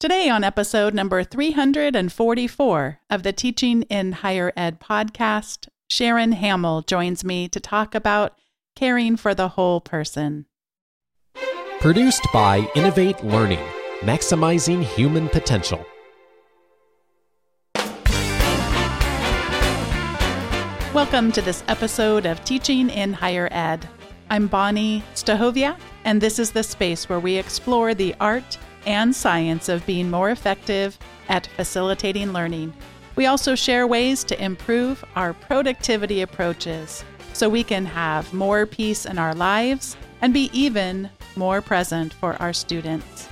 Today, on episode number 344 of the Teaching in Higher Ed podcast, Sharon Hamill joins me to talk about caring for the whole person. Produced by Innovate Learning, maximizing human potential. Welcome to this episode of Teaching in Higher Ed. I'm Bonni Stachowiak, and this is the space where we explore the art and science of being more effective at facilitating learning. We also share ways to improve our productivity approaches so we can have more peace in our lives and be even more present for our students.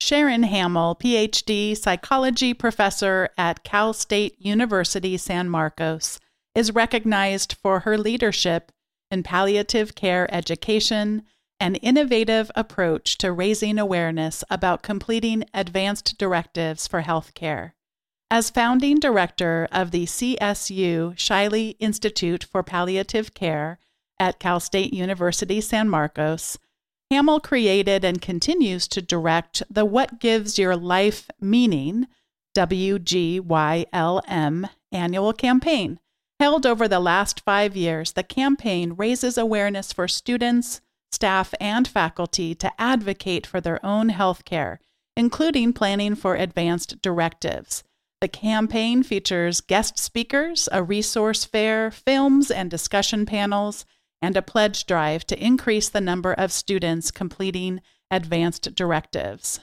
Sharon Hamill, PhD psychology professor at Cal State University San Marcos, is recognized for her leadership in palliative care education, an innovative approach to raising awareness about completing advanced directives for healthcare. As founding director of the CSU Shiley Institute for Palliative Care at Cal State University San Marcos, Hamill created and continues to direct the What Gives Your Life Meaning WGYLM annual campaign Held over the last five years, the campaign raises awareness for students, staff, and faculty to advocate for their own health care, including planning for advanced directives. The campaign features guest speakers, a resource fair, films and discussion panels, and a pledge drive to increase the number of students completing advanced directives.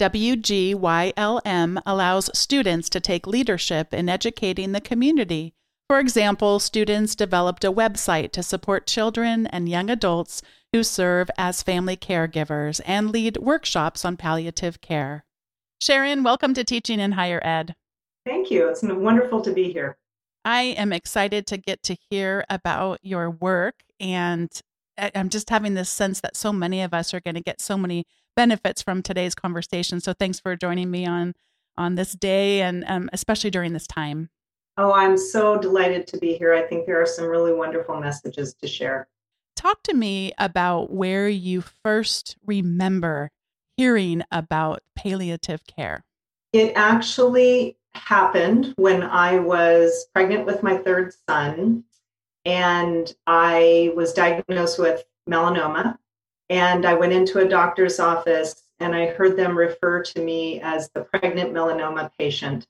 WGYLM allows students to take leadership in educating the community for example, students developed a website to support children and young adults who serve as family caregivers and lead workshops on palliative care. Sharon, welcome to Teaching in Higher Ed. Thank you. It's wonderful to be here. I am excited to get to hear about your work, and I'm just having this sense that so many of us are going to get so many benefits from today's conversation. So, thanks for joining me on on this day, and um, especially during this time. Oh, I'm so delighted to be here. I think there are some really wonderful messages to share. Talk to me about where you first remember hearing about palliative care. It actually happened when I was pregnant with my third son, and I was diagnosed with melanoma. And I went into a doctor's office and I heard them refer to me as the pregnant melanoma patient.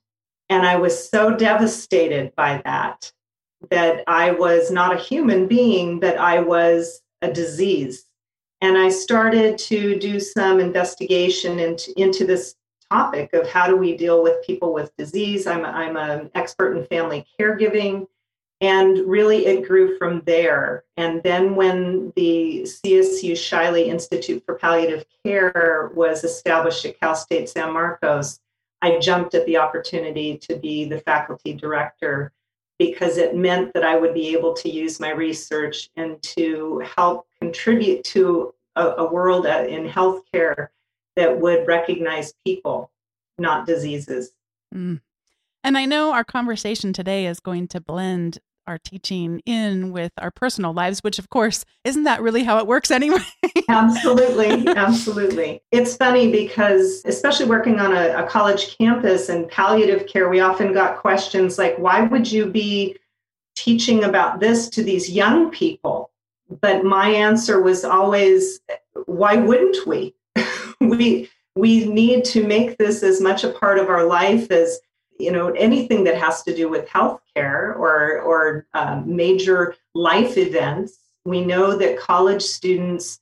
And I was so devastated by that, that I was not a human being, but I was a disease. And I started to do some investigation into, into this topic of how do we deal with people with disease. I'm, I'm an expert in family caregiving. And really, it grew from there. And then, when the CSU Shiley Institute for Palliative Care was established at Cal State San Marcos, I jumped at the opportunity to be the faculty director because it meant that I would be able to use my research and to help contribute to a, a world uh, in healthcare that would recognize people, not diseases. Mm. And I know our conversation today is going to blend our teaching in with our personal lives, which of course, isn't that really how it works anyway? absolutely. Absolutely. It's funny because, especially working on a, a, college campus and palliative care, we often got questions like, why would you be teaching about this to these young people? But my answer was always, why wouldn't we? we we need to make this as much a part of our life as you know anything that has to do with healthcare or or um, major life events we know that college students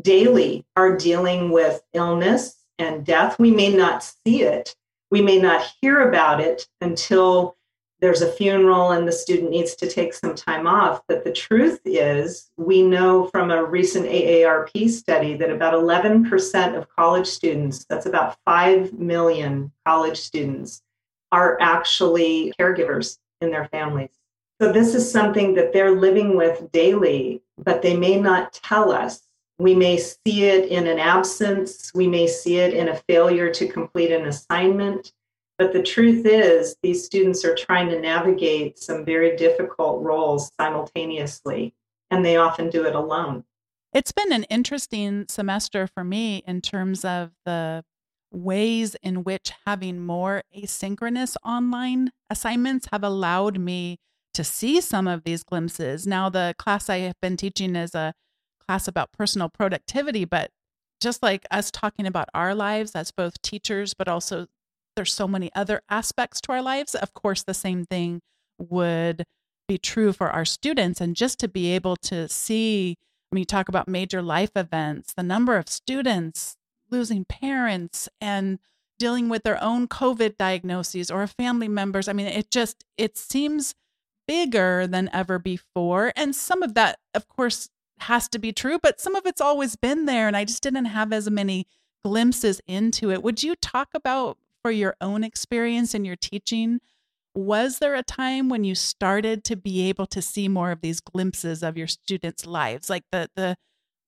daily are dealing with illness and death we may not see it we may not hear about it until there's a funeral and the student needs to take some time off. But the truth is, we know from a recent AARP study that about 11% of college students, that's about 5 million college students, are actually caregivers in their families. So, this is something that they're living with daily, but they may not tell us. We may see it in an absence, we may see it in a failure to complete an assignment. But the truth is, these students are trying to navigate some very difficult roles simultaneously, and they often do it alone. It's been an interesting semester for me in terms of the ways in which having more asynchronous online assignments have allowed me to see some of these glimpses. Now, the class I have been teaching is a class about personal productivity, but just like us talking about our lives as both teachers, but also there's so many other aspects to our lives. Of course, the same thing would be true for our students. And just to be able to see, when you talk about major life events, the number of students losing parents and dealing with their own COVID diagnoses or family members. I mean, it just it seems bigger than ever before. And some of that, of course, has to be true, but some of it's always been there. And I just didn't have as many glimpses into it. Would you talk about for your own experience in your teaching? Was there a time when you started to be able to see more of these glimpses of your students' lives, like the the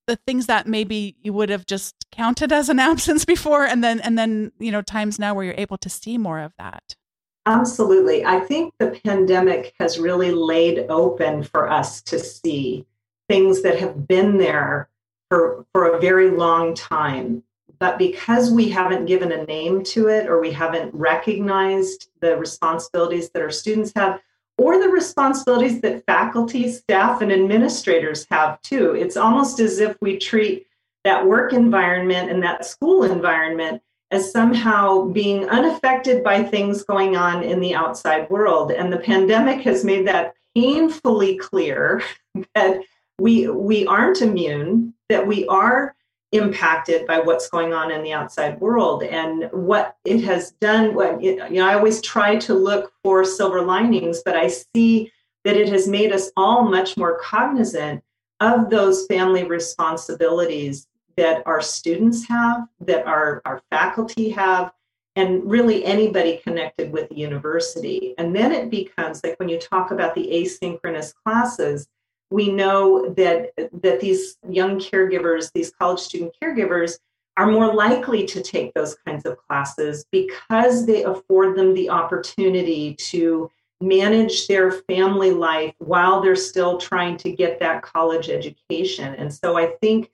the things that maybe you would have just counted as an absence before and then and then you know times now where you're able to see more of that. Absolutely. I think the pandemic has really laid open for us to see things that have been there for for a very long time. But because we haven't given a name to it or we haven't recognized the responsibilities that our students have or the responsibilities that faculty, staff, and administrators have too. It's almost as if we treat that work environment and that school environment as somehow being unaffected by things going on in the outside world. And the pandemic has made that painfully clear that we we aren't immune, that we are impacted by what's going on in the outside world and what it has done. What you know i always try to look for silver linings but i see that it has made us all much more cognizant of those family responsibilities that our students have that our, our faculty have and really anybody connected with the university. And then it becomes like when you talk about the asynchronous classes we know that that these young caregivers these college student caregivers are more likely to take those kinds of classes because they afford them the opportunity to manage their family life while they're still trying to get that college education. And so i think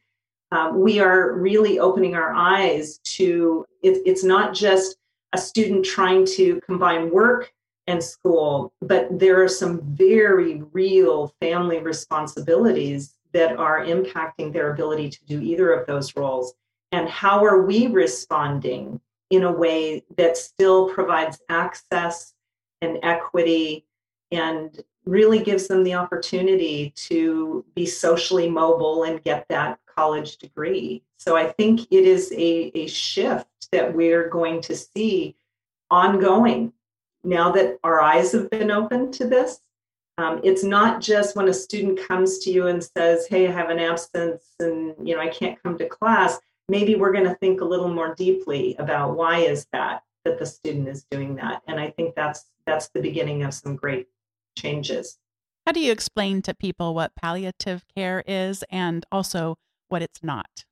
um, we are really opening our eyes to it, it's not just a student trying to combine work and school, but there are some very real family responsibilities that are impacting their ability to do either of those roles. And how are we responding in a way that still provides access and equity and really gives them the opportunity to be socially mobile and get that college degree. So I think it is a, a shift that we're going to see ongoing now that our eyes have been opened to this. Um, it's not just when a student comes to you and says, "Hey, I have an absence and you know I can't come to class." Maybe we're going to think a little more deeply about why is that that the student is doing that, and I think that's that's the beginning of some great changes. How do you explain to people what palliative care is and also what it's not?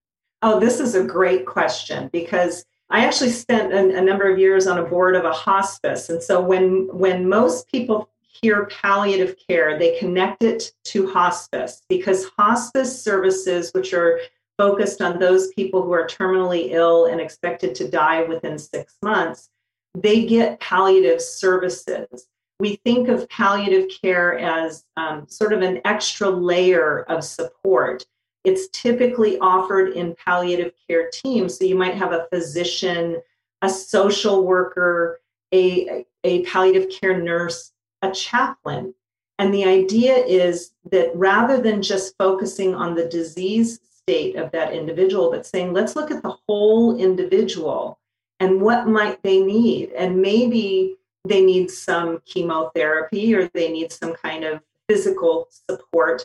Oh, this is a great question because I actually spent a, a, number of years on a board of a hospice. And so when when most people hear palliative care, they connect it to hospice because hospice services, which are focused on those people who are terminally ill and expected to die within six months, they get palliative services. We think of palliative care as um, sort of an extra layer of support it's typically offered in palliative care teams. So you might have a physician, a social worker, a, a palliative care nurse, a chaplain. And the idea is that rather than just focusing on the disease state of that individual, but saying, let's look at the whole individual and what might they need. And maybe they need some chemotherapy or they need some kind of physical support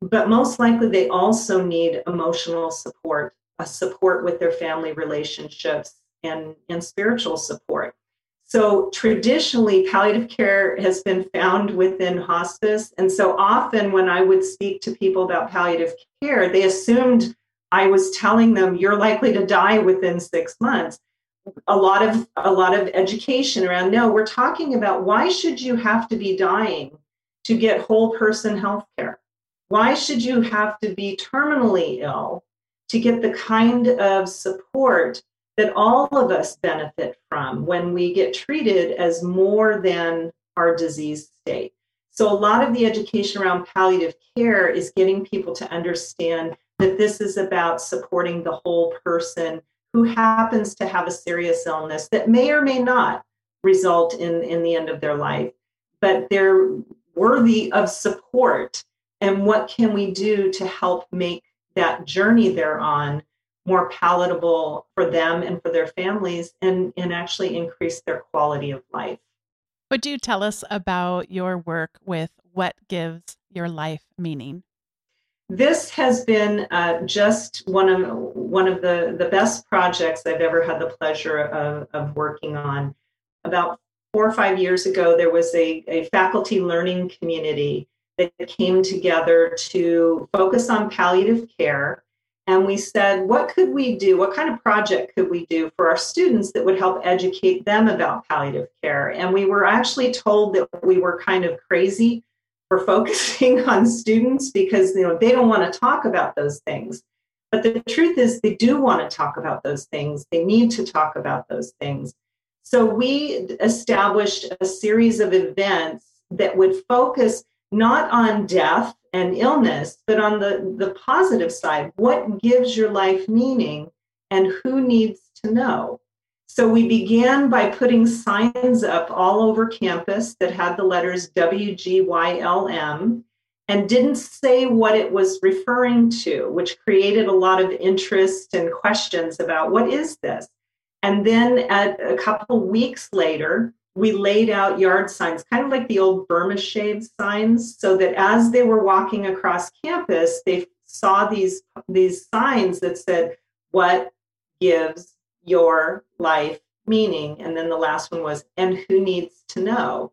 but most likely they also need emotional support, a support with their family relationships, and, and spiritual support. So traditionally, palliative care has been found within hospice. And so often when I would speak to people about palliative care, they assumed I was telling them you're likely to die within six months. A lot of a lot of education around no, we're talking about why should you have to be dying to get whole person health care? Why should you have to be terminally ill to get the kind of support that all of us benefit from when we get treated as more than our disease state? So, a lot of the education around palliative care is getting people to understand that this is about supporting the whole person who happens to have a serious illness that may or may not result in, in the end of their life, but they're worthy of support. And what can we do to help make that journey they're on more palatable for them and for their families and, and actually increase their quality of life? Would you tell us about your work with what gives your life meaning? This has been uh, just one of one of the, the best projects I've ever had the pleasure of, of working on. About four or five years ago, there was a, a faculty learning community that came together to focus on palliative care. And we said, what could we do? What kind of project could we do for our students that would help educate them about palliative care? And we were actually told that we were kind of crazy for focusing on students because you know they don't want to talk about those things but the truth is they do want to talk about those things they need to talk about those things so we established a series of events that would focus not on death and illness but on the the positive side what gives your life meaning and who needs to know so we began by putting signs up all over campus that had the letters WGYLM and didn't say what it was referring to, which created a lot of interest and questions about what is this? And then at a couple weeks later, we laid out yard signs, kind of like the old Burma shave signs, so that as they were walking across campus, they saw these, these signs that said, What gives your life meaning. And then the last one was, and who needs to know?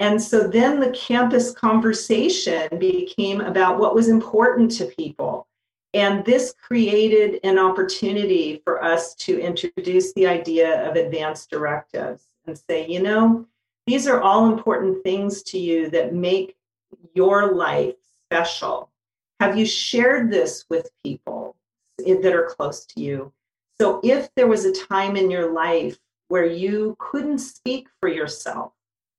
And so then the campus conversation became about what was important to people. And this created an opportunity for us to introduce the idea of advanced directives and say, you know, these are all important things to you that make your life special. Have you shared this with people that are close to you? So if there was a time in your life where you couldn't speak for yourself,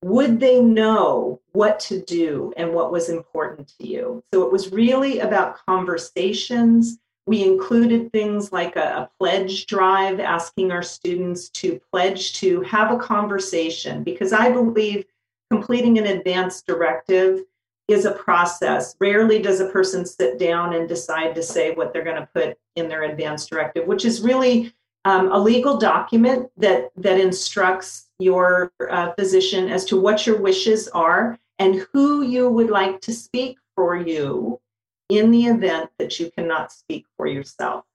would they know what to do and what was important to you? So it was really about conversations. We included things like a, a, pledge drive, asking our students to pledge to have a conversation, because I believe completing an advanced directive is a process. Rarely does a person sit down and decide to say what they're going to put in their advance directive, which is really um, a legal document that that instructs your uh, physician as to what your wishes are and who you would like to speak for you in the event that you cannot speak for yourself.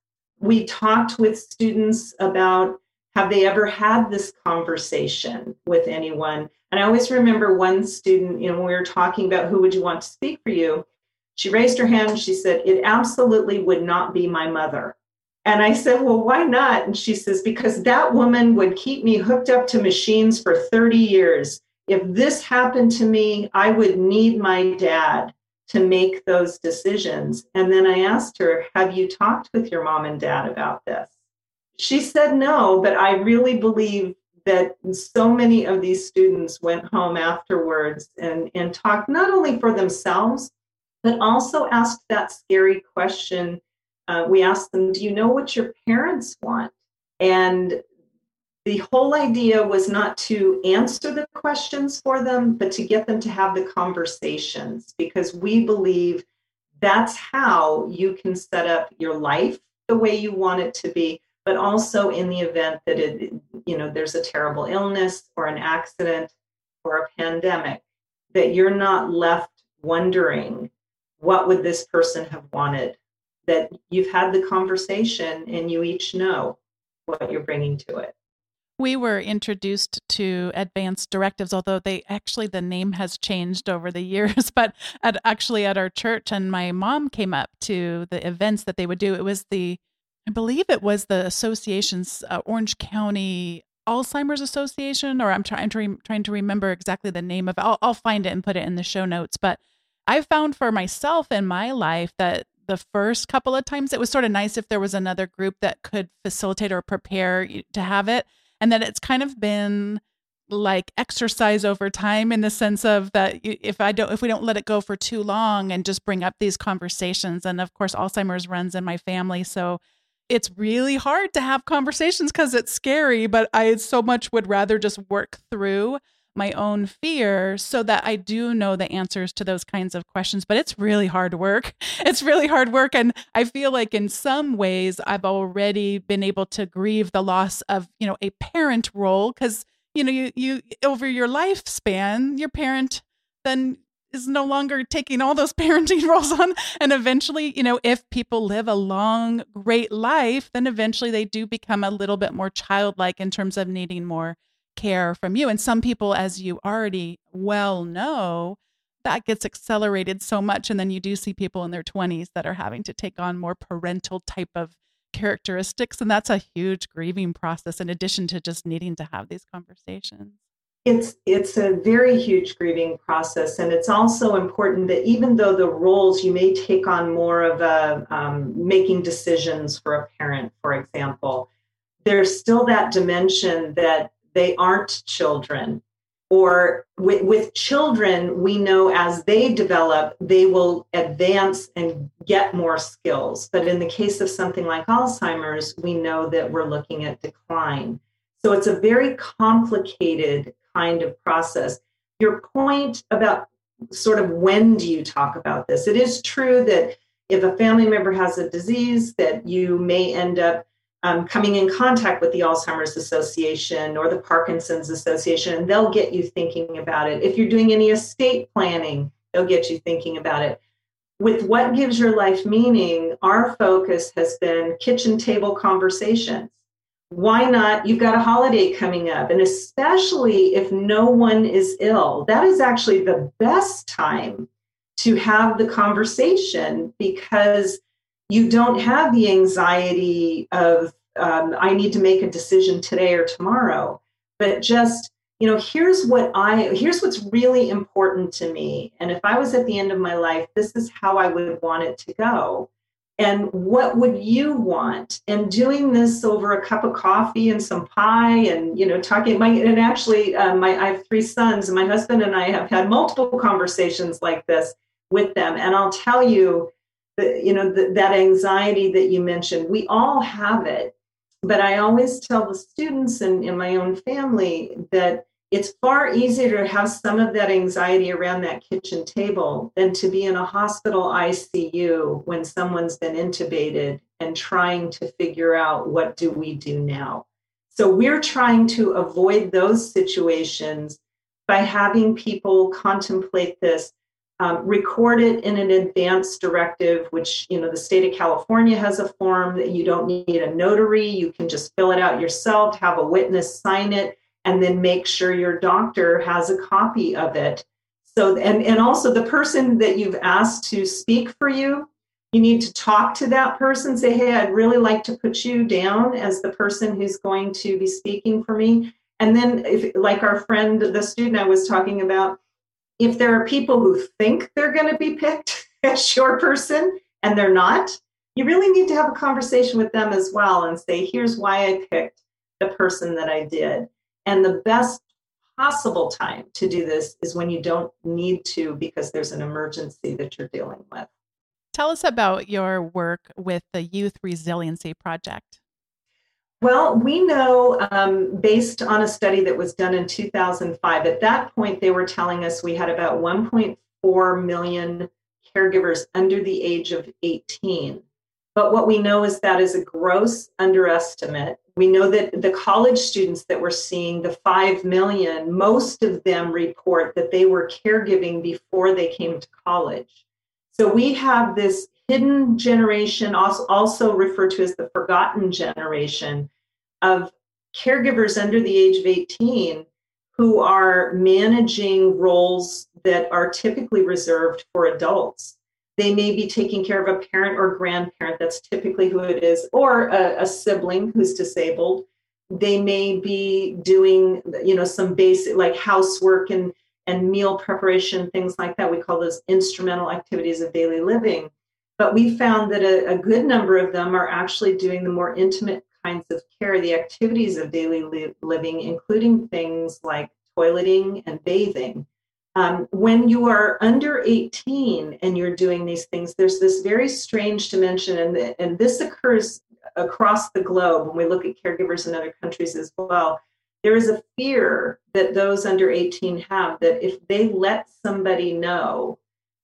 We talked with students about have they ever had this conversation with anyone? And I always remember one student, you know, when we were talking about who would you want to speak for you, she raised her hand and she said, It absolutely would not be my mother. And I said, Well, why not? And she says, Because that woman would keep me hooked up to machines for 30 years. If this happened to me, I would need my dad to make those decisions. And then I asked her, Have you talked with your mom and dad about this? She said no, but I really believe that so many of these students went home afterwards and, and talked not only for themselves, but also asked that scary question. Uh, we asked them, Do you know what your parents want? And the whole idea was not to answer the questions for them, but to get them to have the conversations because we believe that's how you can set up your life the way you want it to be but also in the event that it you know there's a terrible illness or an accident or a pandemic that you're not left wondering what would this person have wanted that you've had the conversation and you each know what you're bringing to it we were introduced to advanced directives although they actually the name has changed over the years but at, actually at our church and my mom came up to the events that they would do it was the I believe it was the association's uh, Orange County Alzheimer's Association, or I'm trying to re- trying to remember exactly the name of. It. I'll, I'll find it and put it in the show notes. But I found for myself in my life that the first couple of times it was sort of nice if there was another group that could facilitate or prepare to have it. And that it's kind of been like exercise over time in the sense of that if I don't if we don't let it go for too long and just bring up these conversations and of course Alzheimer's runs in my family so it's really hard to have conversations cuz it's scary but I so much would rather just work through my own fear so that I do know the answers to those kinds of questions. But it's really hard work. It's really hard work. And I feel like in some ways I've already been able to grieve the loss of, you know, a parent role because, you know, you, you over your lifespan, your parent then is no longer taking all those parenting roles on. And eventually, you know, if people live a long, great life, then eventually they do become a little bit more childlike in terms of needing more care from you. And some people, as you already well know, that gets accelerated so much. And then you do see people in their 20s that are having to take on more parental type of characteristics. And that's a huge grieving process, in addition to just needing to have these conversations. It's it's a very huge grieving process, and it's also important that even though the roles you may take on more of a um, making decisions for a parent, for example, there's still that dimension that they aren't children. Or with, with children, we know as they develop, they will advance and get more skills. But in the case of something like Alzheimer's, we know that we're looking at decline. So it's a very complicated kind of process. Your point about sort of when do you talk about this? It is true that if a family member has a disease, that you may end up um, coming in contact with the Alzheimer's Association or the Parkinson's Association, and they'll get you thinking about it. If you're doing any estate planning, they'll get you thinking about it. With what gives your life meaning, our focus has been kitchen table conversations. Why not? You've got a holiday coming up, and especially if no one is ill, that is actually the best time to have the conversation because you don't have the anxiety of um, i need to make a decision today or tomorrow but just you know here's what i here's what's really important to me. And if i was at the end of my life this is how i would want it to go. And what would you want? And doing this over a cup of coffee and some pie and you know talking my and actually um, my i have three sons and my husband and i have had multiple conversations like this with them. And i'll tell you the, you know the, that anxiety that you mentioned we all have it. But i always tell the students and in my own family that it's far easier to have some of that anxiety around that kitchen table than to be in a hospital icu when someone's been intubated and trying to figure out what do we do now. So we're trying to avoid those situations by having people contemplate this um, record it in an advance directive, which you know the state of California has a form that you don't need a notary. You can just fill it out yourself, have a witness sign it, and then make sure your doctor has a copy of it. So and and also the person that you've asked to speak for you, you need to talk to that person. Say, hey, I'd really like to put you down as the person who's going to be speaking for me. And then, if like our friend, the student I was talking about if there are people who think they're going to be picked as your person and they're not, you really need to have a conversation with them as well and say, here's why I picked the person that I did. And the best possible time to do this is when you don't need to because there's an emergency that you're dealing with. Tell us about your work with the Youth Resiliency Project. Well, we know um, based on a study that was done in 2005, at that point, they were telling us we had about 1.4 million caregivers under the age of 18. But what we know is that is a gross underestimate. We know that the college students that we're seeing, the 5 million, most of them report that they were caregiving before they came to college. So we have this hidden generation, also referred to as the forgotten generation, of caregivers under the age of 18 who are managing roles that are typically reserved for adults. They may be taking care of a parent or grandparent, that's typically who it is, or a, a sibling who's disabled. They may be doing, you know, some basic like housework and and meal preparation, things like that. We call those instrumental activities of daily living. But we found that a, a good number of them are actually doing the more intimate kinds of care, the activities of daily li- living, including things like toileting and bathing. Um, when you are under 18 and you're doing these things, there's this very strange dimension, and, and this occurs across the globe when we look at caregivers in other countries as well. There is a fear that those under 18 have that if they let somebody know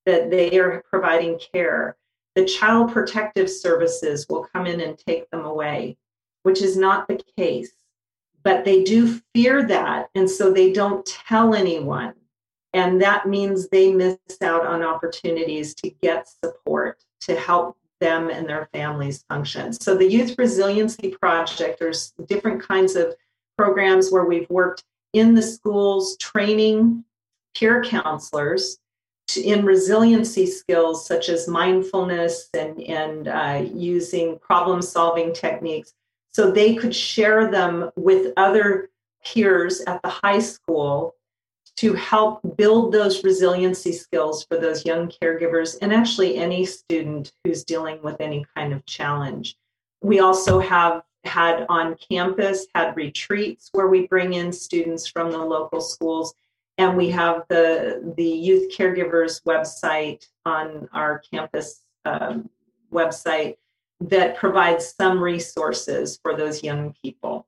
that they are providing care, the child protective services will come in and take them away, which is not the case. But they do fear that, and so they don't tell anyone. And that means they miss out on opportunities to get support to help them and their families function. So the Youth Resiliency Project, there's different kinds of programs where we've worked in the schools training peer counselors in resiliency skills such as mindfulness and, and uh, using problem solving techniques so they could share them with other peers at the high school to help build those resiliency skills for those young caregivers and actually any student who's dealing with any kind of challenge. We also have had on campus had retreats where we bring in students from the local schools and we have the the youth caregivers website on our campus um, website that provides some resources for those young people.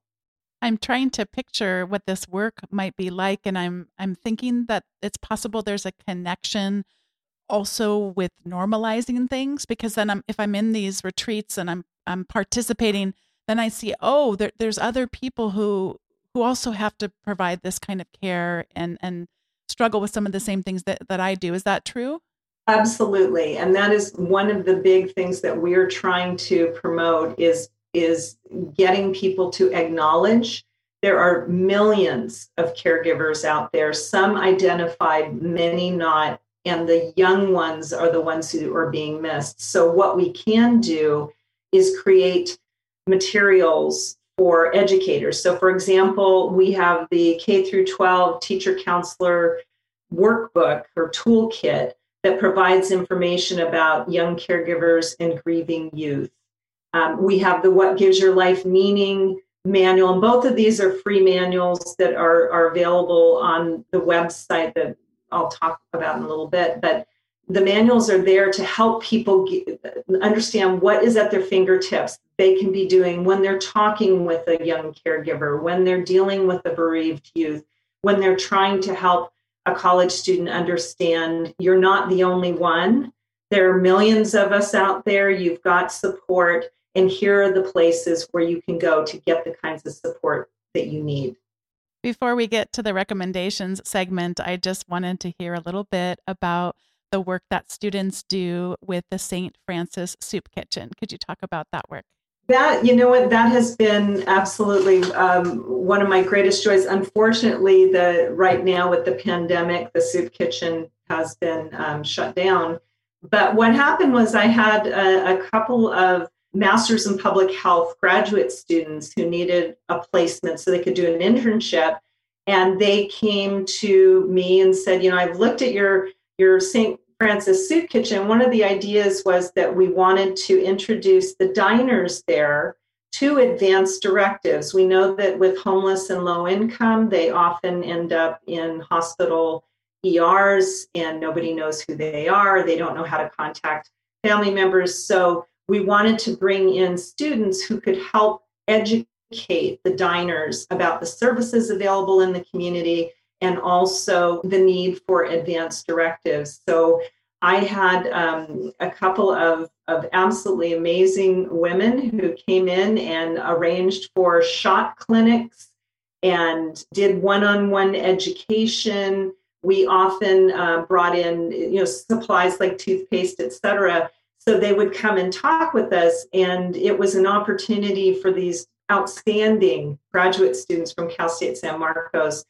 I'm trying to picture what this work might be like and I'm I'm thinking that it's possible there's a connection also with normalizing things because then I'm if I'm in these retreats and I'm I'm participating then I see oh there, there's other people who who also have to provide this kind of care and and struggle with some of the same things that that I do is that true? Absolutely. And that is one of the big things that we're trying to promote is is getting people to acknowledge there are millions of caregivers out there, some identified, many not, and the young ones are the ones who are being missed. So, what we can do is create materials for educators. So, for example, we have the K through 12 teacher counselor workbook or toolkit that provides information about young caregivers and grieving youth. Um, we have the What Gives Your Life Meaning manual, and both of these are free manuals that are, are available on the website that I'll talk about in a little bit. But the manuals are there to help people get, understand what is at their fingertips they can be doing when they're talking with a young caregiver, when they're dealing with a bereaved youth, when they're trying to help a college student understand you're not the only one. There are millions of us out there. You've got support and here are the places where you can go to get the kinds of support that you need. Before we get to the recommendations segment, I just wanted to hear a little bit about the work that students do with the St. Francis Soup Kitchen. Could you talk about that work? That, you know what, that has been absolutely um, one of my greatest joys. Unfortunately, the right now with the pandemic, the soup kitchen has been um, shut down. But what happened was I had a, a couple of master's in public health graduate students who needed a placement so they could do an internship and they came to me and said you know i've looked at your your st francis soup kitchen one of the ideas was that we wanted to introduce the diners there to advanced directives. We know that with homeless and low income they often end up in hospital ers and nobody knows who they are. They don't know how to contact family members. So we wanted to bring in students who could help educate the diners about the services available in the community and also the need for advanced directives. So I had um, a couple of, of absolutely amazing women who came in and arranged for shot clinics and did one-on-one education. We often uh, brought in, you know, supplies like toothpaste, et cetera, so they would come and talk with us, and it was an opportunity for these outstanding graduate students from Cal State San Marcos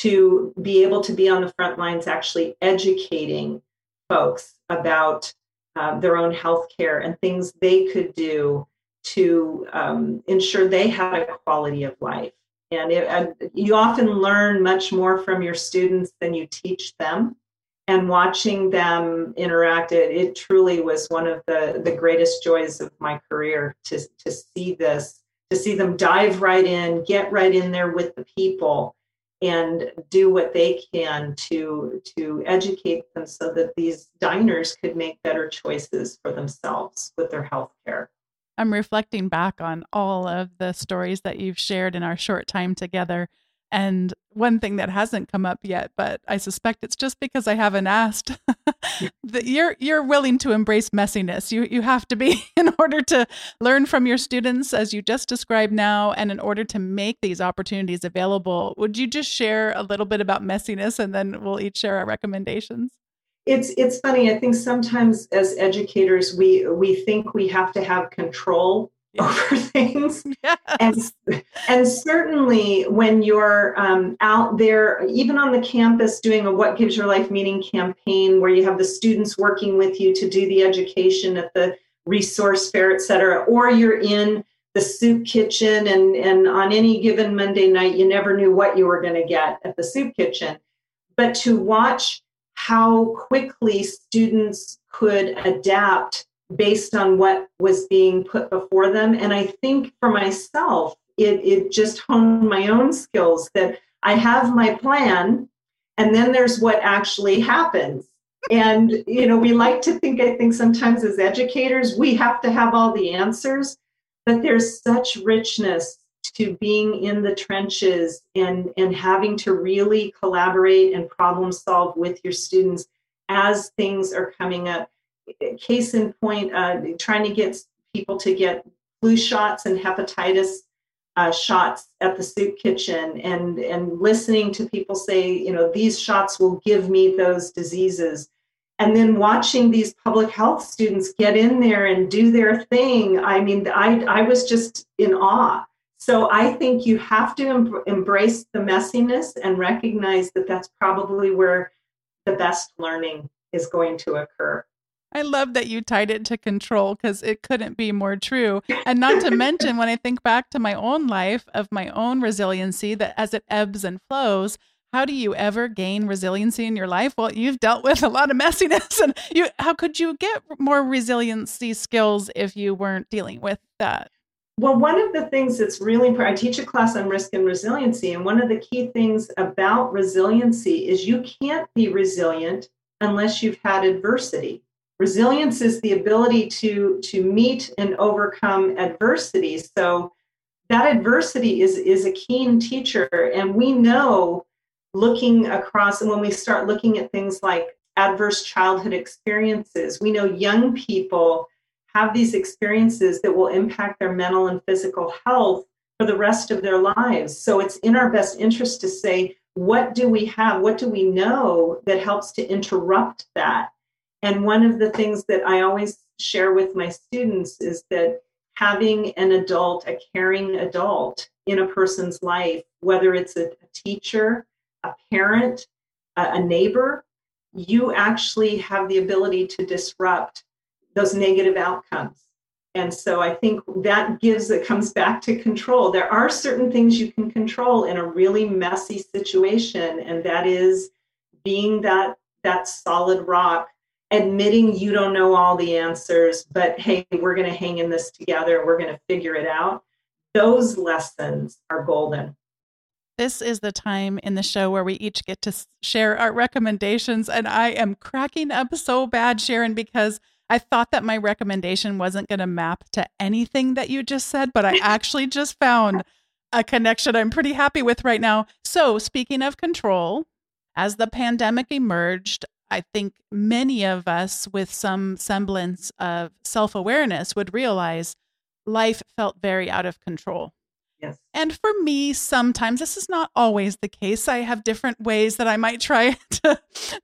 to be able to be on the front lines actually educating folks about uh, their own health care and things they could do to um, ensure they had a quality of life. And it, you often learn much more from your students than you teach them. And watching them interact, it, it truly was one of the, the greatest joys of my career to, to see this, to see them dive right in, get right in there with the people, and do what they can to to educate them so that these diners could make better choices for themselves with their health care. I'm reflecting back on all of the stories that you've shared in our short time together. And one thing that hasn't come up yet, but I suspect it's just because I haven't asked. that you're you're willing to embrace messiness. You you have to be in order to learn from your students as you just described now and in order to make these opportunities available. Would you just share a little bit about messiness and then we'll each share our recommendations? it's it's funny i think sometimes as educators we we think we have to have control over things. Yes. and and certainly when you're um, out there even on the campus doing a what gives your life meaning campaign where you have the students working with you to do the education at the resource fair et cetera or you're in the soup kitchen and and on any given monday night you never knew what you were going to get at the soup kitchen. But to watch how quickly students could adapt based on what was being put before them. And I think for myself, it, it just honed my own skills that I have my plan, and then there's what actually happens. And, you know, we like to think, I think sometimes as educators, we have to have all the answers, but there's such richness to being in the trenches and, and having to really collaborate and problem solve with your students as things are coming up. Case in point, uh, trying to get people to get flu shots and hepatitis uh, shots at the soup kitchen and, and listening to people say, you know, these shots will give me those diseases. And then watching these public health students get in there and do their thing. I mean, I, I was just in awe so I think you have to em- embrace the messiness and recognize that that's probably where the best learning is going to occur. I love that you tied it to control because it couldn't be more true. And not to mention, when I think back to my own life of my own resiliency, that as it ebbs and flows, how do you ever gain resiliency in your life? Well, you've dealt with a lot of messiness, and you how could you get more resiliency skills if you weren't dealing with that? Well, one of the things that's really important, I teach a class on risk and resiliency, and one of the key things about resiliency is you can't be resilient unless you've had adversity. Resilience is the ability to, to meet and overcome adversity. So that adversity is, is a keen teacher. And we know looking across, and when we start looking at things like adverse childhood experiences, we know young people have these experiences that will impact their mental and physical health for the rest of their lives. So it's in our best interest to say, what do we have? What do we know that helps to interrupt that? And one of the things that I always share with my students is that having an adult, a caring adult in a person's life, whether it's a, teacher, a parent, a, a neighbor, you actually have the ability to disrupt those negative outcomes. And so I think that gives it comes back to control. There are certain things you can control in a really messy situation, and that is being that that solid rock, admitting you don't know all the answers, but hey, we're going to hang in this together. We're going to figure it out. Those lessons are golden. This is the time in the show where we each get to share our recommendations. And I am cracking up so bad, Sharon, because I thought that my recommendation wasn't going to map to anything that you just said, but I actually just found a connection I'm pretty happy with right now. So, speaking of control, as the pandemic emerged, I think many of us with some semblance of self awareness would realize life felt very out of control. Yes. And for me, sometimes this is not always the case. I have different ways that I might try to,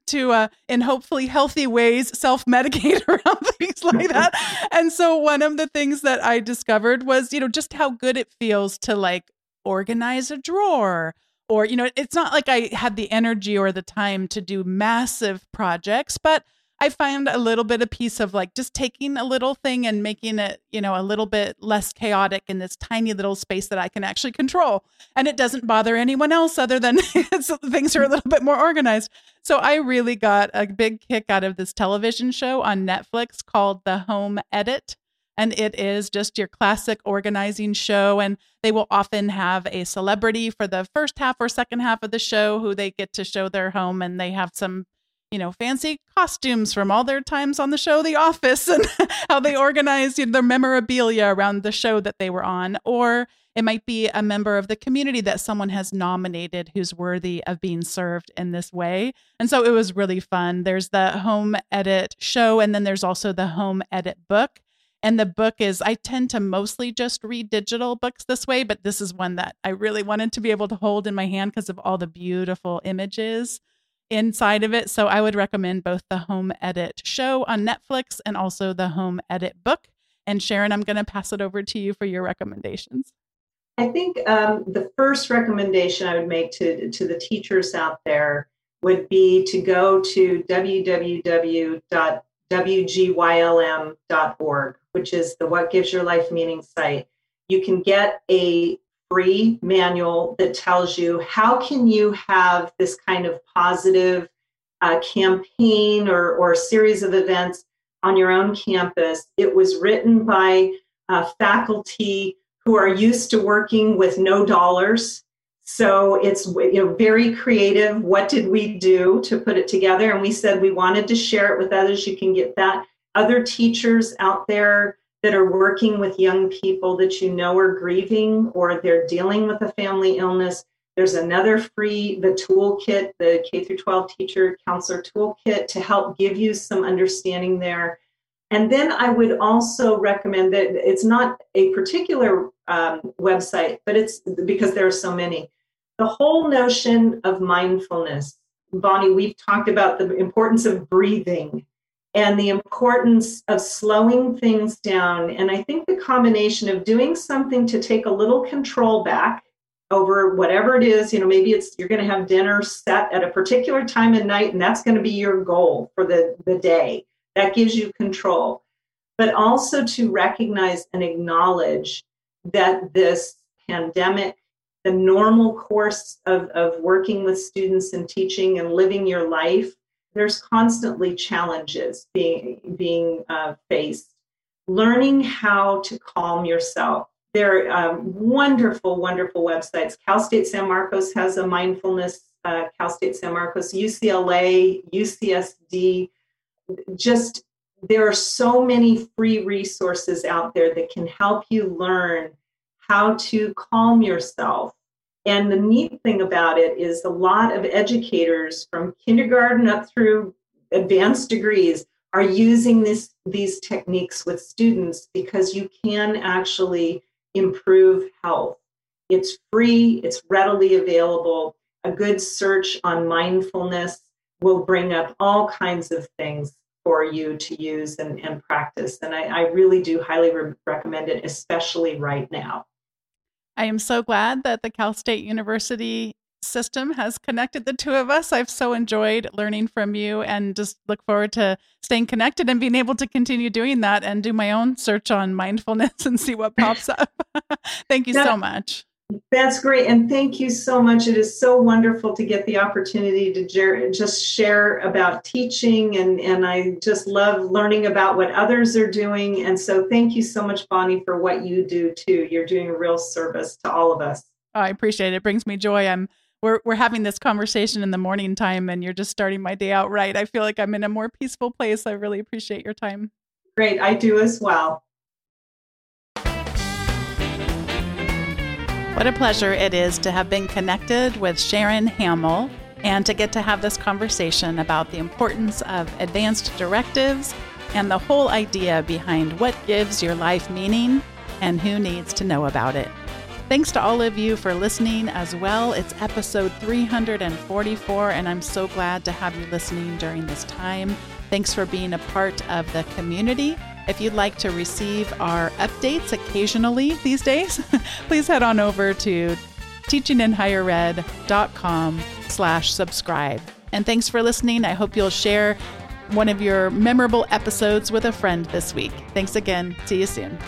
to uh, in hopefully healthy ways, self medicate around things like that. and so one of the things that I discovered was, you know, just how good it feels to like organize a drawer or, you know, it's not like I had the energy or the time to do massive projects, but I find a little bit of piece of like just taking a little thing and making it, you know, a little bit less chaotic in this tiny little space that I can actually control. And it doesn't bother anyone else other than things are a little bit more organized. So I really got a big kick out of this television show on Netflix called The Home Edit. And it is just your classic organizing show. And they will often have a celebrity for the first half or second half of the show who they get to show their home and they have some you know, fancy costumes from all their times on the show The Office and how they organized you know, their memorabilia around the show that they were on. Or it might be a member of the community that someone has nominated who's worthy of being served in this way. And so it was really fun. There's the home edit show, and then there's also the home edit book. And the book is, I tend to mostly just read digital books this way, but this is one that I really wanted to be able to hold in my hand because of all the beautiful images inside of it. So I would recommend both the Home Edit show on Netflix and also the Home Edit book. And Sharon, I'm going to pass it over to you for your recommendations. I think um, the first recommendation I would make to, to the teachers out there would be to go to www.wgylm.org, which is the What Gives Your Life Meaning site. You can get a free manual that tells you how can you have this kind of positive uh, campaign or, or series of events on your own campus. It was written by uh, faculty who are used to working with no dollars. So it's you know very creative. What did we do to put it together? And we said we wanted to share it with others. You can get that. Other teachers out there that are working with young people that you know are grieving or they're dealing with a family illness. There's another free, the toolkit, the K through 12 teacher counselor toolkit to help give you some understanding there. And then I would also recommend that it's not a particular um, website, but it's because there are so many. The whole notion of mindfulness. Bonni, we've talked about the importance of breathing and the importance of slowing things down. And I think the combination of doing something to take a little control back over whatever it is, you know, maybe it's you're going to have dinner set at a particular time of night, and that's going to be your goal for the, the day. That gives you control. But also to recognize and acknowledge that this pandemic, the normal course of, of working with students and teaching and living your life, there's constantly challenges being being uh, faced. Learning how to calm yourself. There are um, wonderful, wonderful websites. Cal State San Marcos has a mindfulness. Uh, Cal State San Marcos, UCLA, UCSD. Just there are so many free resources out there that can help you learn how to calm yourself and the neat thing about it is a lot of educators from kindergarten up through advanced degrees are using this, these techniques with students because you can actually improve health. It's free, it's readily available. A good search on mindfulness will bring up all kinds of things for you to use and, and practice. And I, I really do highly re- recommend it, especially right now. I am so glad that the Cal State University system has connected the two of us. I've so enjoyed learning from you and just look forward to staying connected and being able to continue doing that and do my own search on mindfulness and see what pops up. Thank you so much. That's great. And thank you so much. It is so wonderful to get the opportunity to just share about teaching. And, and I just love learning about what others are doing. And so thank you so much, Bonni, for what you do too. You're doing a real service to all of us. Oh, I appreciate it. It brings me joy. I'm we're we're having this conversation in the morning time and you're just starting my day out right. I feel like I'm in a more peaceful place. I really appreciate your time. Great. I do as well. What a pleasure it is to have been connected with Sharon Hamill and to get to have this conversation about the importance of advanced directives and the whole idea behind what gives your life meaning and who needs to know about it. Thanks to all of you for listening as well. It's episode 344, and I'm so glad to have you listening during this time. Thanks for being a part of the community. If you'd like to receive our updates occasionally these days, please head on over to teachinginhighered.com slash subscribe. And thanks for listening. I hope you'll share one of your memorable episodes with a friend this week. Thanks again. See you soon.